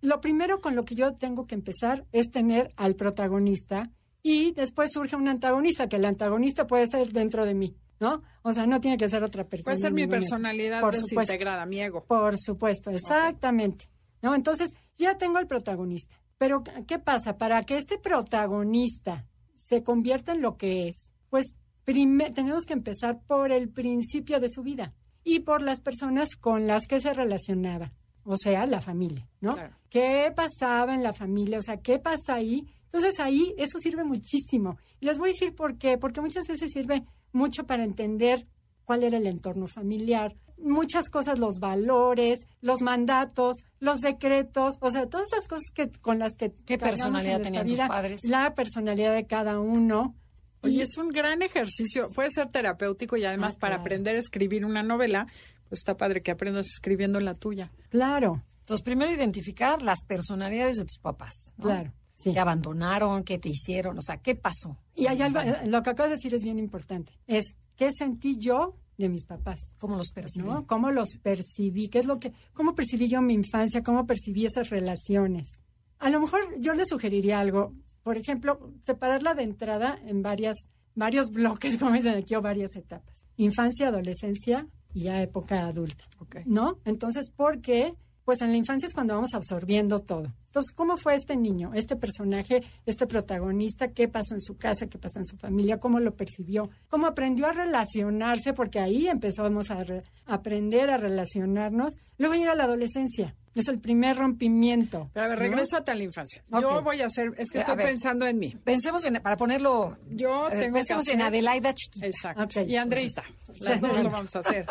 lo primero con lo que yo tengo que empezar es tener al protagonista Y después surge un antagonista, que el antagonista puede ser dentro de mí, ¿no? O sea, no tiene que ser otra persona. Puede ser mi personalidad Por desintegrada, mi ego. Por supuesto, exactamente. ¿No? Entonces, ya tengo el protagonista. Pero, ¿qué pasa? Para que este protagonista se convierta en lo que es, pues tenemos que empezar por el principio de su vida y por las personas con las que se relacionaba, o sea, la familia, ¿no? Claro. ¿Qué pasaba en la familia? O sea, ¿qué pasa ahí? Entonces ahí eso sirve muchísimo. Y les voy a decir por qué, porque muchas veces sirve mucho para entender cuál era el entorno familiar, muchas cosas, los valores, los mandatos, los decretos, o sea, todas esas cosas que con las que ¿Qué personalidad tenían tus vida, padres? La personalidad de cada uno. Oye, es un gran ejercicio, puede ser terapéutico y además Ah, para claro. aprender a escribir una novela, está padre que aprendas escribiendo la tuya. Claro, Entonces, primero identificar las personalidades de tus papás. ¿no? claro. Sí. ¿Qué abandonaron? ¿Qué te hicieron? O sea, ¿qué pasó? Y hay algo, lo que acabas de decir es bien importante, es qué sentí yo de mis papás. ¿Cómo los percibí? ¿no? ¿Cómo los percibí? ¿Qué es lo que, cómo percibí yo mi infancia? ¿Cómo percibí esas relaciones? A lo mejor yo le sugeriría algo, por ejemplo, separarla de entrada en varias, varios bloques, como dicen aquí, o varias etapas. Infancia, adolescencia y ya época adulta. ¿no? Entonces, ¿por qué? Pues en la infancia es cuando vamos absorbiendo todo. Entonces, ¿cómo fue este niño, este personaje, este protagonista? ¿Qué pasó en su casa? ¿Qué pasó en su familia? ¿Cómo lo percibió? ¿Cómo aprendió a relacionarse? Porque ahí empezamos a re- aprender a relacionarnos. Luego llega la adolescencia. Es el primer rompimiento. Pero a ver, ¿no? regrésate a la infancia. Yo voy a hacer, es que A estoy ver. pensando en mí. Pensemos en, para ponerlo, Yo eh, tengo que pensemos hacer... en Adelaida chiquita. Exacto. Y Andreita. Las dos lo vamos a hacer.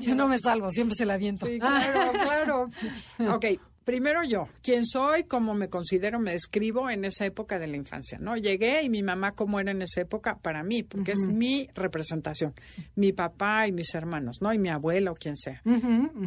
Yo no me salvo, siempre se la aviento. Sí, claro, claro. Ok, primero yo. ¿Quién soy? ¿Cómo me considero? Me describo en esa época de la infancia, ¿no? Llegué y mi mamá cómo era en esa época para mí, porque es mi representación. Mi papá y mis hermanos, ¿no? Y mi abuela o quien sea.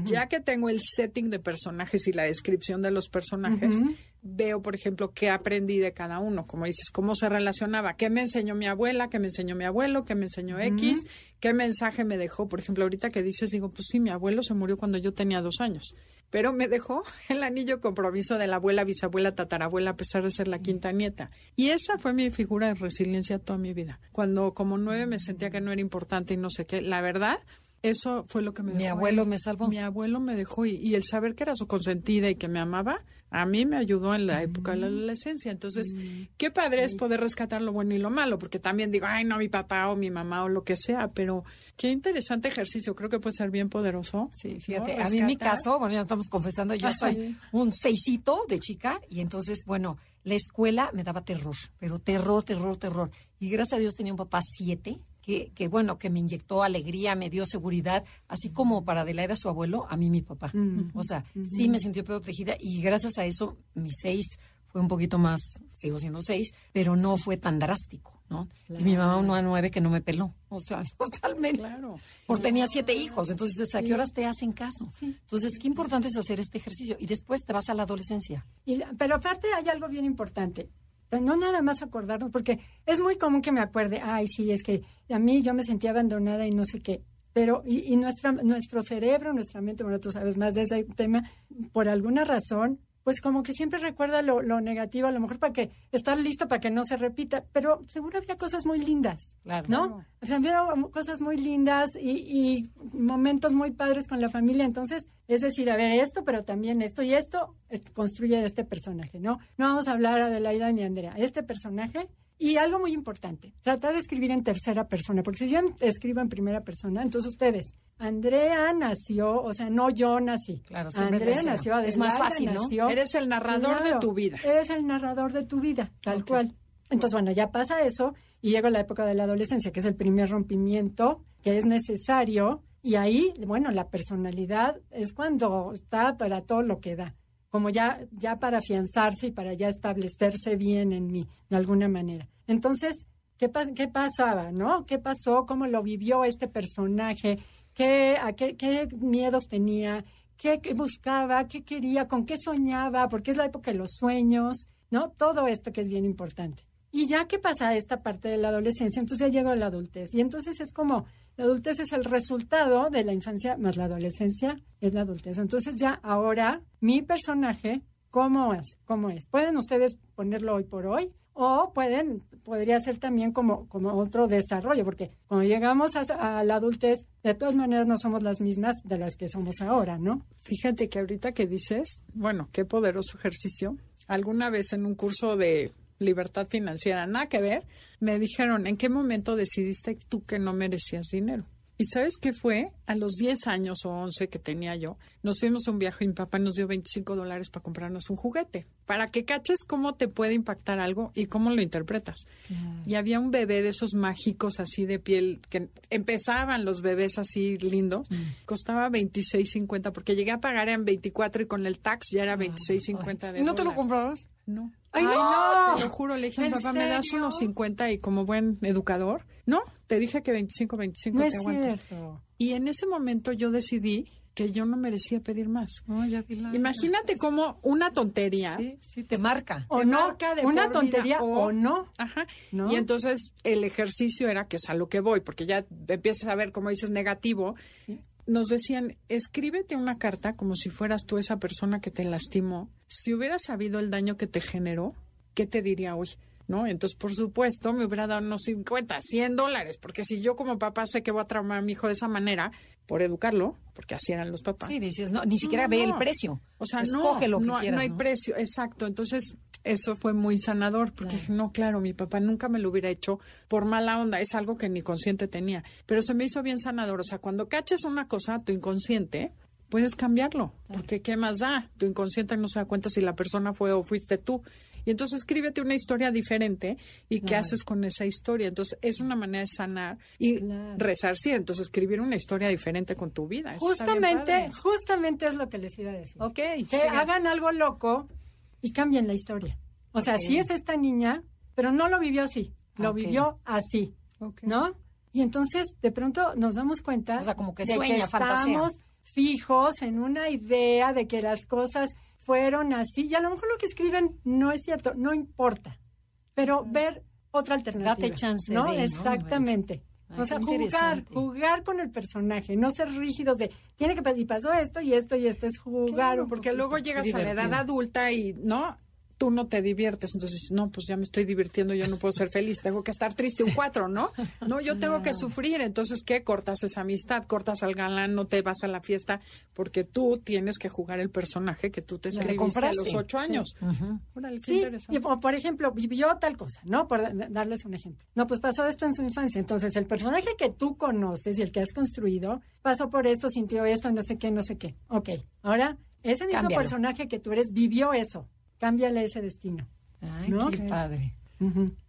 Ya que tengo el setting de personajes y la descripción de los personajes, veo, por ejemplo, qué aprendí de cada uno. Como dices, cómo se relacionaba, qué me enseñó mi abuela, qué me enseñó mi abuelo, qué me enseñó X, qué mensaje me dejó. Por ejemplo, ahorita que dices, digo, pues sí, mi abuelo se murió cuando yo tenía dos años. Pero me dejó el anillo compromiso de la abuela, bisabuela, tatarabuela, a pesar de ser la quinta nieta. Y esa fue mi figura de resiliencia toda mi vida. Cuando como nueve me sentía que no era importante y no sé qué, la verdad, eso fue lo que me Mi dejó abuelo ahí. me salvó. Mi abuelo me dejó y, y el saber que era su consentida y que me amaba, a mí me ayudó en la época de la adolescencia. Entonces, qué padre es poder rescatar lo bueno y lo malo, porque también digo, ay, no, mi papá o mi mamá o lo que sea, pero qué interesante ejercicio, creo que puede ser bien poderoso. Sí, fíjate, ¿no? a mí en mi caso, bueno, ya estamos confesando, yo Ah, soy sí. un seisito de chica y entonces, bueno, la escuela me daba terror, pero terror, terror, terror. Y gracias a Dios tenía un papá siete, que, que bueno, que me inyectó alegría, me dio seguridad, así como para Adelaida su abuelo, a mí mi papá. O sea, sí me sentí protegida y gracias a eso mi seis fue un poquito más, sigo siendo seis, pero no fue tan drástico, ¿no? Y mi mamá uno a nueve que no me peló, o sea, totalmente. Claro. Porque tenía siete hijos, entonces ¿a qué horas te hacen caso? Entonces, qué importante es hacer este ejercicio y después te vas a la adolescencia. Y pero aparte hay algo bien importante. No nada más acordarnos, porque es muy común que me acuerde, ay, sí, es que a mí yo me sentía abandonada y no sé qué. Pero, y, y nuestra, nuestro cerebro, nuestra mente, bueno, tú sabes más de ese tema, por alguna razón, pues como que siempre recuerda lo, lo negativo, a lo mejor para que estar listo para que no se repita, pero seguro había cosas muy lindas, Claro. ¿no? O sea, había cosas muy lindas y, y momentos muy padres con la familia, entonces, es decir, a ver, esto, pero también esto y esto eh, construye este personaje, ¿no? No vamos a hablar a Adelaida ni a Andrea, este personaje y algo muy importante, tratar de escribir en tercera persona, porque si yo escribo en primera persona, entonces ustedes, Andrea nació, o sea, no yo nací. Claro, siempre Andrea nació, Es más fácil, ¿no? nació. Eres el narrador de tu vida. Eres el narrador de tu vida, tal cual. Entonces, bueno, ya pasa eso y llega la época de la adolescencia, que es el primer rompimiento que es necesario. Y ahí, bueno, la personalidad es cuando está para todo lo que da, como ya, ya para afianzarse y para ya establecerse bien en mí, de alguna manera. Entonces, ¿qué, pas- qué pasaba, no? ¿Qué pasó? ¿Cómo lo vivió este personaje? ¿Qué, miedos tenía? ¿Qué, qué buscaba? ¿Qué quería? ¿Con qué soñaba? Porque es la época de los sueños, ¿no? Todo esto que es bien importante. Y ya que pasa esta parte de la adolescencia, entonces ya llego a la adultez. Y entonces es como, la adultez es el resultado de la infancia más la adolescencia es la adultez. Entonces ya ahora mi personaje, ¿cómo es? ¿Cómo es? Pueden ustedes ponerlo hoy por hoy O pueden, podría ser también como, como otro desarrollo, porque cuando llegamos a, a la adultez, de todas maneras no somos las mismas de las que somos ahora, ¿no? Fíjate que ahorita que dices, bueno, qué poderoso ejercicio. Alguna vez en un curso de libertad financiera, nada que ver, me dijeron, ¿en qué momento decidiste tú que no merecías dinero? ¿Y sabes qué fue? A los 10 años o 11 que tenía yo, nos fuimos a un viaje y mi papá nos dio 25 dólares para comprarnos un juguete. Para que caches cómo te puede impactar algo y cómo lo interpretas. Y había un bebé de esos mágicos así de piel, que empezaban los bebés así lindos. Costaba 26.50 porque llegué a pagar en 24 y con el tax ya era 26.50 de ¿Y no te lo comprabas? No. ¡Ay, Ay, no! Te lo juro, le dije a mi ¿En papá, ¿me das unos 50 y como buen educador? No, te dije que 25, 25 No te aguantas. Y en ese momento yo decidí que yo no merecía pedir más. No, ya di la- Imagínate cómo una tontería. Sí, sí, te marca. O Te no, marca de una vida, tontería o- o no. Ajá. ¿No? Y entonces el ejercicio era que es a lo que voy, porque ya empiezas a ver, como dices, negativo. Nos decían, escríbete una carta como si fueras tú esa persona que te lastimó. Si hubieras sabido el daño que te generó, ¿qué te diría hoy? ¿No? Entonces, por supuesto, me hubiera dado unos 50, 100 dólares, porque si yo como papá sé que voy a traumar a mi hijo de esa manera, por educarlo, porque así eran los papás. Sí, dices, no, ni siquiera No, ve no. el precio. O sea, Escoge no, lo que no, quieras, no hay precio, exacto. Entonces, eso fue muy sanador, porque dije, no, claro, mi papá nunca me lo hubiera hecho por mala onda, es algo que mi consciente tenía. Pero se me hizo bien sanador. O sea, cuando caches una cosa, tu inconsciente, puedes cambiarlo, porque ¿qué más da? Tu inconsciente no se da cuenta si la persona fue o fuiste tú. Y entonces escríbete una historia diferente y qué haces con esa historia. Entonces es una manera de sanar y Claro. resarcir. Entonces escribir una historia diferente con tu vida. Eso Justamente, justamente es lo que les iba a decir. Ok, que sigue. hagan algo loco y cambien la historia. O sea, Ok. sí es esta niña, pero no lo vivió así, lo vivió así. ¿no? Y entonces de pronto nos damos cuenta O sea, como que de sueña, que estamos fijos en una idea de que las cosas fueron así y a lo mejor lo que escriben no es cierto, no importa, pero ver otra alternativa. Date chance ¿no? de, ¿no? Exactamente. Ay, o sea, jugar, jugar con el personaje, no ser rígidos de, tiene que pasar, y pasó esto y esto y esto, es jugar. Claro, porque luego llegas a la edad adulta y no, tú no te diviertes. Entonces, no, pues ya me estoy divirtiendo, yo no puedo ser feliz, tengo que estar triste un cuatro, ¿no? No, yo tengo que sufrir. Entonces, ¿qué? Cortas esa amistad, cortas al galán, no te vas a la fiesta, porque tú tienes que jugar el personaje que tú te escribiste a los ocho años. Ujú. Órale, qué Sí, interesante. y por por ejemplo, vivió tal cosa, ¿no? Por da- darles un ejemplo. No, pues pasó esto en su infancia. Entonces, el personaje que tú conoces y el que has construido pasó por esto, sintió esto, no sé qué, no sé qué. Ok, ahora, ese mismo Cámbialo. personaje que tú eres vivió eso. Cámbiale ese destino. Ay, ¿No? qué padre.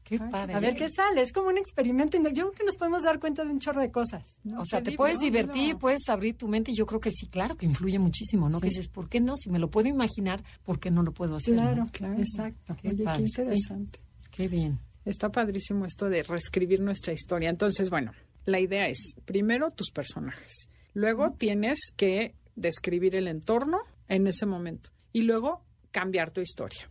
Qué padre. A ver qué sale. Es como un experimento. Yo creo que nos podemos dar cuenta de un chorro de cosas. O sea, te puedes divertir, puedes abrir tu mente y yo creo que sí, claro, que influye muchísimo, ¿no? Que dices, ¿por qué no? Si me lo puedo imaginar, ¿por qué no lo puedo hacer? Claro, no? Claro. exacto. Qué Oye, padre, qué sí. interesante. Qué bien. Está padrísimo esto de reescribir nuestra historia. Entonces, bueno, la idea es, primero tus personajes. Luego tienes que describir el entorno en ese momento. Y luego cambiar tu historia.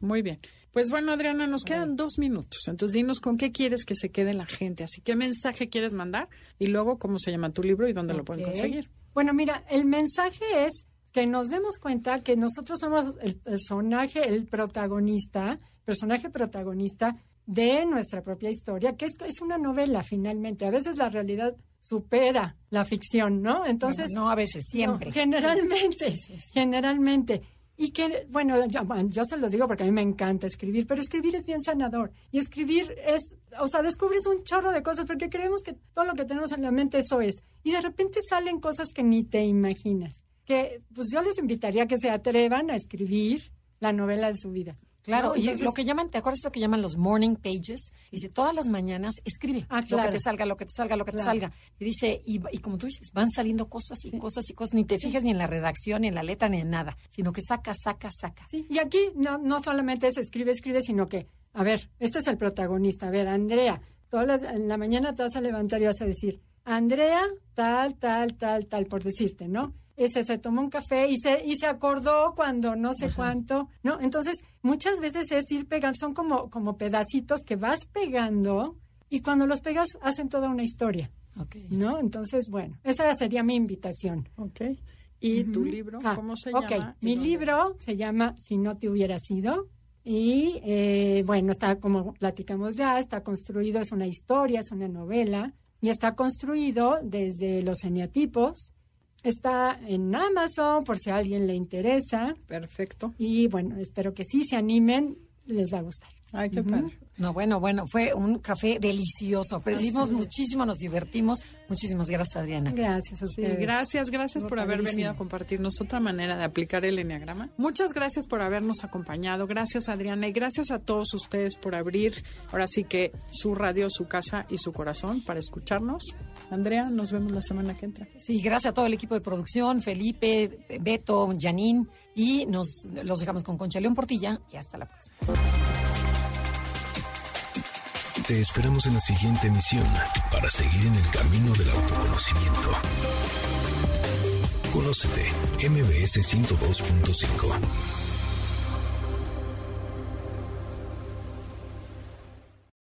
Muy bien. Pues bueno, Adriana, nos quedan dos minutos. Entonces, dinos con qué quieres que se quede la gente. Así, ¿qué mensaje quieres mandar? Y luego, ¿cómo se llama tu libro y dónde lo pueden conseguir? Bueno, mira, el mensaje es que nos demos cuenta que nosotros somos el personaje, el protagonista, personaje protagonista de nuestra propia historia, que es, es una novela finalmente. A veces la realidad supera la ficción, ¿no? Entonces, no, a veces, siempre. no, generalmente, Sí, sí, sí. generalmente. Y que, bueno, yo, yo se los digo porque a mí me encanta escribir, pero escribir es bien sanador. Y escribir es, o sea, descubres un chorro de cosas porque creemos que todo lo que tenemos en la mente eso es. Y de repente salen cosas que ni te imaginas. Que, pues yo les invitaría a que se atrevan a escribir la novela de su vida. Claro, ¿no? y Entonces, lo que llaman, ¿te acuerdas lo que llaman los morning pages? Dice, todas las mañanas escribe Ah, lo que te salga, lo que te salga, lo que te salga. Y dice, y, y como tú dices, van saliendo cosas y cosas y cosas, ni te fijas ni en la redacción, ni en la letra, ni en nada, sino que saca, saca, saca. Sí, y aquí no, no solamente es escribe, escribe, sino que, a ver, este es el protagonista. A ver, Andrea, todas las- en la mañana te vas a levantar y vas a decir, Andrea, tal, tal, tal, tal, por decirte, ¿no? Este se tomó un café y se, y se acordó cuando no sé cuánto, ¿no? Entonces, muchas veces es ir pegando, son como, como pedacitos que vas pegando y cuando los pegas hacen toda una historia, Ok. ¿no? Entonces, bueno, esa sería mi invitación. Ok. ¿Y tu libro? Ah, ¿Cómo se ok, llama? ¿Y mi dónde? libro se llama Si no te hubiera sido Y eh, bueno, está como platicamos ya, está construido, es una historia, es una novela, y está construido desde los eneatipos. Está en Amazon por si a alguien le interesa. Perfecto. Y bueno, espero que sí se animen, les va a gustar. Ay, qué padre. No, bueno, bueno, fue un café delicioso. Aprendimos muchísimo, nos divertimos. Muchísimas gracias, Adriana. Gracias a Sí, ustedes. gracias, gracias por haber venido a compartirnos otra manera de aplicar el enneagrama. Muchas gracias por habernos acompañado. Gracias, Adriana, y gracias a todos ustedes por abrir ahora sí que su radio, su casa y su corazón para escucharnos. Andrea, nos vemos la semana que entra. Sí, gracias a todo el equipo de producción, Felipe, Beto, Janine, y nos los dejamos con Concha León Portilla y hasta la próxima. Te esperamos en la siguiente emisión para seguir en el camino del autoconocimiento. Conócete, MBS 102.5.